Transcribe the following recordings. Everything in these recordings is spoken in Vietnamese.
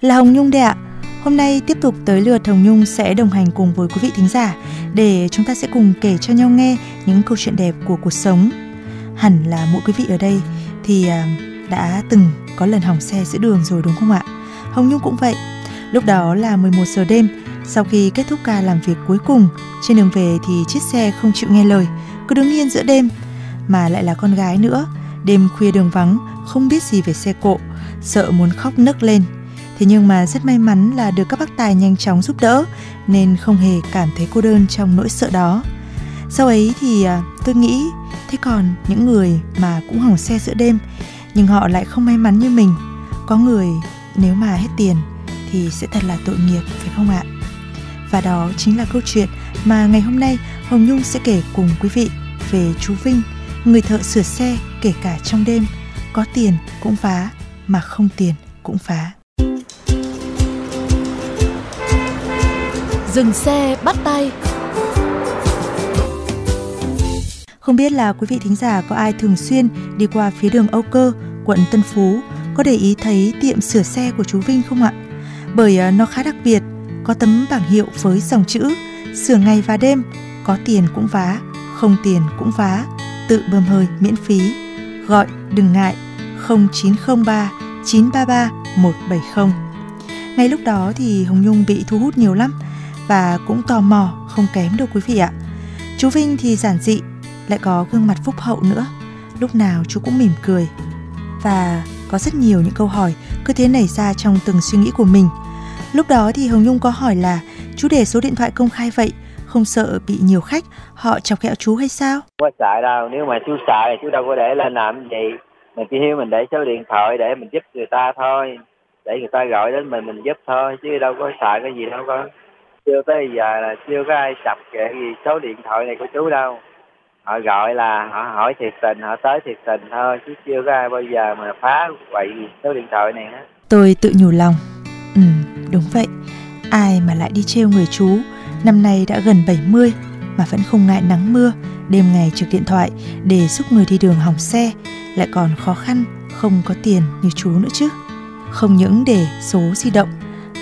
Là Hồng Nhung đây ạ. Hôm nay tiếp tục tới lượt Hồng Nhung sẽ đồng hành cùng với quý vị thính giả để chúng ta sẽ cùng kể cho nhau nghe những câu chuyện đẹp của cuộc sống. Hẳn là mỗi quý vị ở đây thì à, đã từng có lần hỏng xe giữa đường rồi đúng không ạ? Hồng Nhung cũng vậy. Lúc đó là 11 giờ đêm, sau khi kết thúc ca làm việc cuối cùng, trên đường về thì chiếc xe không chịu nghe lời, cứ đứng yên giữa đêm, mà lại là con gái nữa. Đêm khuya đường vắng, không biết gì về xe cộ, sợ muốn khóc nấc lên. Thế nhưng mà rất may mắn là được các bác tài nhanh chóng giúp đỡ nên không hề cảm thấy cô đơn trong nỗi sợ đó. Sau ấy thì à, tôi nghĩ thế còn những người mà cũng hỏng xe giữa đêm nhưng họ lại không may mắn như mình. Có người nếu mà hết tiền thì sẽ thật là tội nghiệp phải không ạ? Và đó chính là câu chuyện mà ngày hôm nay Hồng Nhung sẽ kể cùng quý vị về chú Vinh, người thợ sửa xe kể cả trong đêm, có tiền cũng phá mà không tiền cũng phá. Dừng xe bắt tay Không biết là quý vị thính giả có ai thường xuyên đi qua phía đường Âu Cơ, quận Tân Phú có để ý thấy tiệm sửa xe của chú Vinh không ạ? Bởi à, nó khá đặc biệt, có tấm bảng hiệu với dòng chữ sửa ngày và đêm, có tiền cũng vá, không tiền cũng vá, tự bơm hơi miễn phí. Gọi đừng ngại 0903 933 170. Ngay lúc đó thì Hồng Nhung bị thu hút nhiều lắm và cũng tò mò không kém đâu quý vị ạ. Chú Vinh thì giản dị, lại có gương mặt phúc hậu nữa. Lúc nào chú cũng mỉm cười. Và có rất nhiều những câu hỏi cứ thế nảy ra trong từng suy nghĩ của mình. Lúc đó thì Hồng Nhung có hỏi là chú để số điện thoại công khai vậy, không sợ bị nhiều khách họ chọc ghẹo chú hay sao? không có sợ đâu nếu mà chú sợ thì chú đâu có để lên làm gì mình chỉ hiểu mình để số điện thoại để mình giúp người ta thôi để người ta gọi đến mình mình giúp thôi chứ đâu có sợ cái gì đâu có chưa tới giờ là chưa có ai sập ghẹo gì số điện thoại này của chú đâu họ gọi là họ hỏi thiệt tình họ tới thiệt tình thôi chứ chưa có ai bao giờ mà phá quậy số điện thoại này hết Tôi tự nhủ lòng. Ừ, đúng vậy. Ai mà lại đi trêu người chú, năm nay đã gần 70 mà vẫn không ngại nắng mưa, đêm ngày trực điện thoại để giúp người đi đường hỏng xe, lại còn khó khăn, không có tiền như chú nữa chứ. Không những để số di động,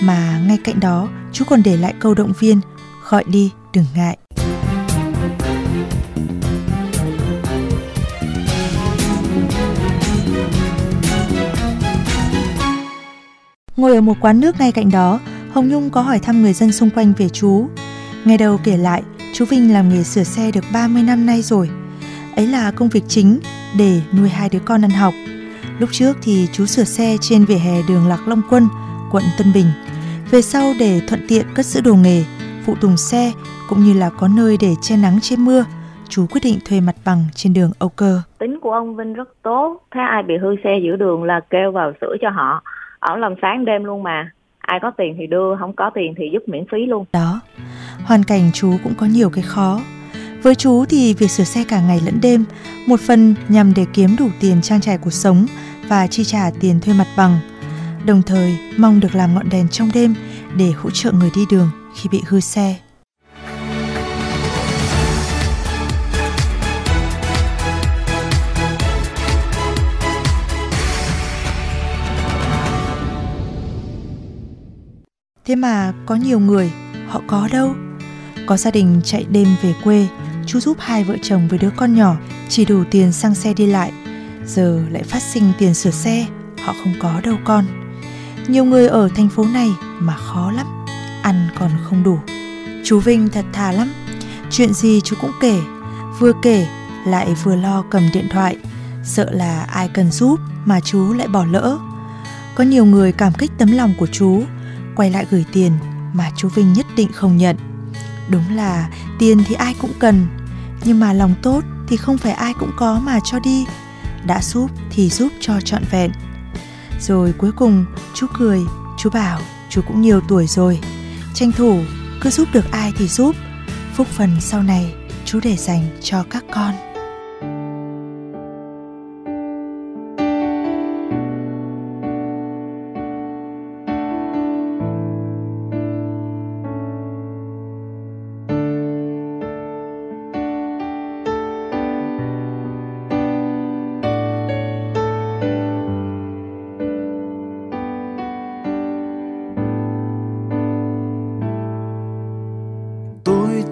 mà ngay cạnh đó chú còn để lại câu động viên, gọi đi đừng ngại. Ngồi ở một quán nước ngay cạnh đó, Hồng Nhung có hỏi thăm người dân xung quanh về chú. Ngày đầu kể lại, chú Vinh làm nghề sửa xe được 30 năm nay rồi. Ấy là công việc chính để nuôi hai đứa con ăn học. Lúc trước thì chú sửa xe trên vỉa hè đường Lạc Long Quân, quận Tân Bình. Về sau để thuận tiện cất giữ đồ nghề, phụ tùng xe cũng như là có nơi để che nắng che mưa, chú quyết định thuê mặt bằng trên đường Âu Cơ. tính của ông Vinh rất tốt thấy ai bị hư xe giữa đường là kêu vào sửa cho họ ổng làm sáng đêm luôn mà ai có tiền thì đưa không có tiền thì giúp miễn phí luôn Đó, hoàn cảnh chú cũng có nhiều cái khó. Với chú thì việc sửa xe cả ngày lẫn đêm, một phần nhằm để kiếm đủ tiền trang trải cuộc sống và chi trả tiền thuê mặt bằng. Đồng thời mong được làm ngọn đèn trong đêm để hỗ trợ người đi đường khi bị hư xe. Thế mà có nhiều người họ có đâu. Có gia đình chạy đêm về quê, chú giúp hai vợ chồng với đứa con nhỏ chỉ đủ tiền xăng xe đi lại. Giờ lại phát sinh tiền sửa xe, họ không có đâu con. Nhiều người ở thành phố này mà khó lắm, ăn còn không đủ. Chú Vinh thật thà lắm, chuyện gì chú cũng kể, vừa kể lại vừa lo cầm điện thoại, sợ là ai cần giúp mà chú lại bỏ lỡ. Có nhiều người cảm kích tấm lòng của chú, quay lại gửi tiền mà chú Vinh nhất định không nhận. Đúng là tiền thì ai cũng cần, nhưng mà lòng tốt thì không phải ai cũng có mà cho đi. đã giúp thì giúp cho trọn vẹn. Rồi cuối cùng chú cười, chú bảo chú cũng nhiều tuổi rồi, tranh thủ cứ giúp được ai thì giúp, phúc phần sau này chú để dành cho các con.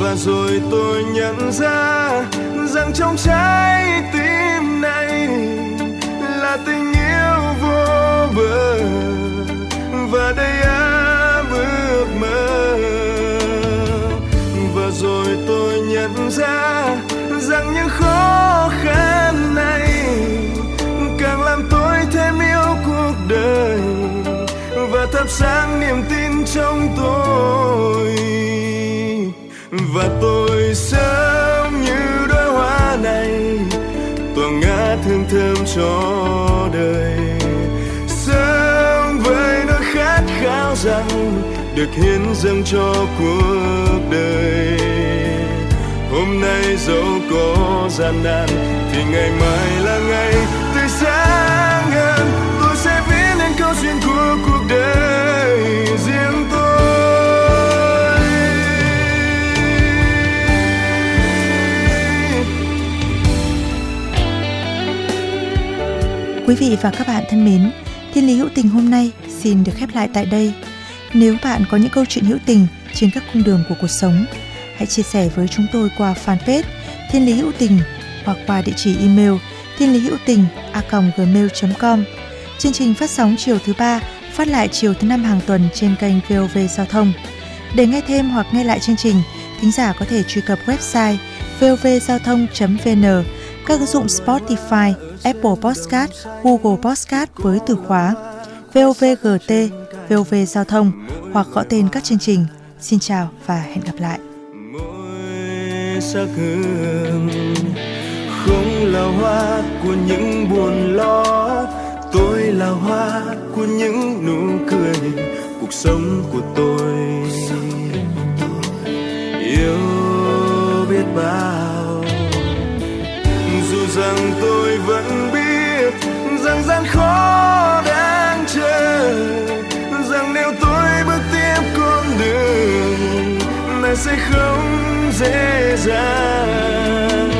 và rồi tôi nhận ra rằng trong trái tim này là tình yêu vô bờ. Và đầy áp ước mơ. Và rồi tôi nhận ra rằng những khó khăn này càng làm tôi thêm yêu cuộc đời. Và thắp sáng niềm tin trong tôi và tôi sớm như đóa hoa này tỏa ngát hương thơm cho đời. Sớm với nỗi khát khao rằng được hiến dâng cho cuộc đời. Hôm nay dẫu có gian nan, thì ngày mai là ngày tươi sáng hơn. Tôi sẽ viết nên câu chuyện của cuộc đời riêng tôi. Quý vị và các bạn thân mến, Thiên lý hữu tình hôm nay xin được khép lại tại đây. Nếu bạn có những câu chuyện hữu tình trên các cung đường của cuộc sống, hãy chia sẻ với chúng tôi qua fanpage Thiên lý hữu tình hoặc qua địa chỉ email thiên lý hữu tình a gmail.com. Chương trình phát sóng chiều thứ ba, phát lại chiều thứ năm hàng tuần trên kênh VOV Giao thông. Để nghe thêm hoặc nghe lại chương trình, thính giả có thể truy cập website vovgiao thông.vn, các ứng dụng Spotify, Apple Podcast, Google Podcast với từ khóa VOVGT, VOV Giao thông hoặc gõ tên các chương trình. Xin chào và hẹn gặp lại. sắc hương không là hoa của những buồn lo tôi là hoa của những nụ cười cuộc sống của tôi yêu biết bao tôi vẫn biết rằng gian khó đang chờ, rằng nếu tôi bước tiếp con đường, này sẽ không dễ dàng.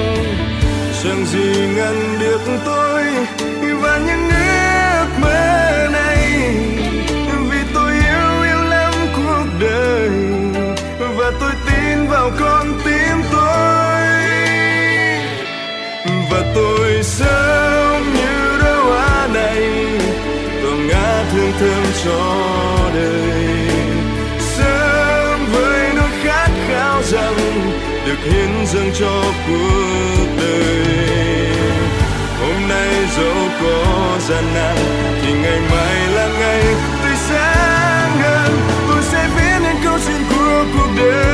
Chẳng gì ngăn được tôi và những ước mơ này, vì tôi yêu yêu lắm cuộc đời và tôi tin vào con tim cho đời. Sớm với nỗi khát khao rằng được hiến dâng cho cuộc đời. Hôm nay dẫu có gian nan, thì ngày mai là ngày tươi sáng hơn. Tôi sẽ viết nên câu chuyện của cuộc đời.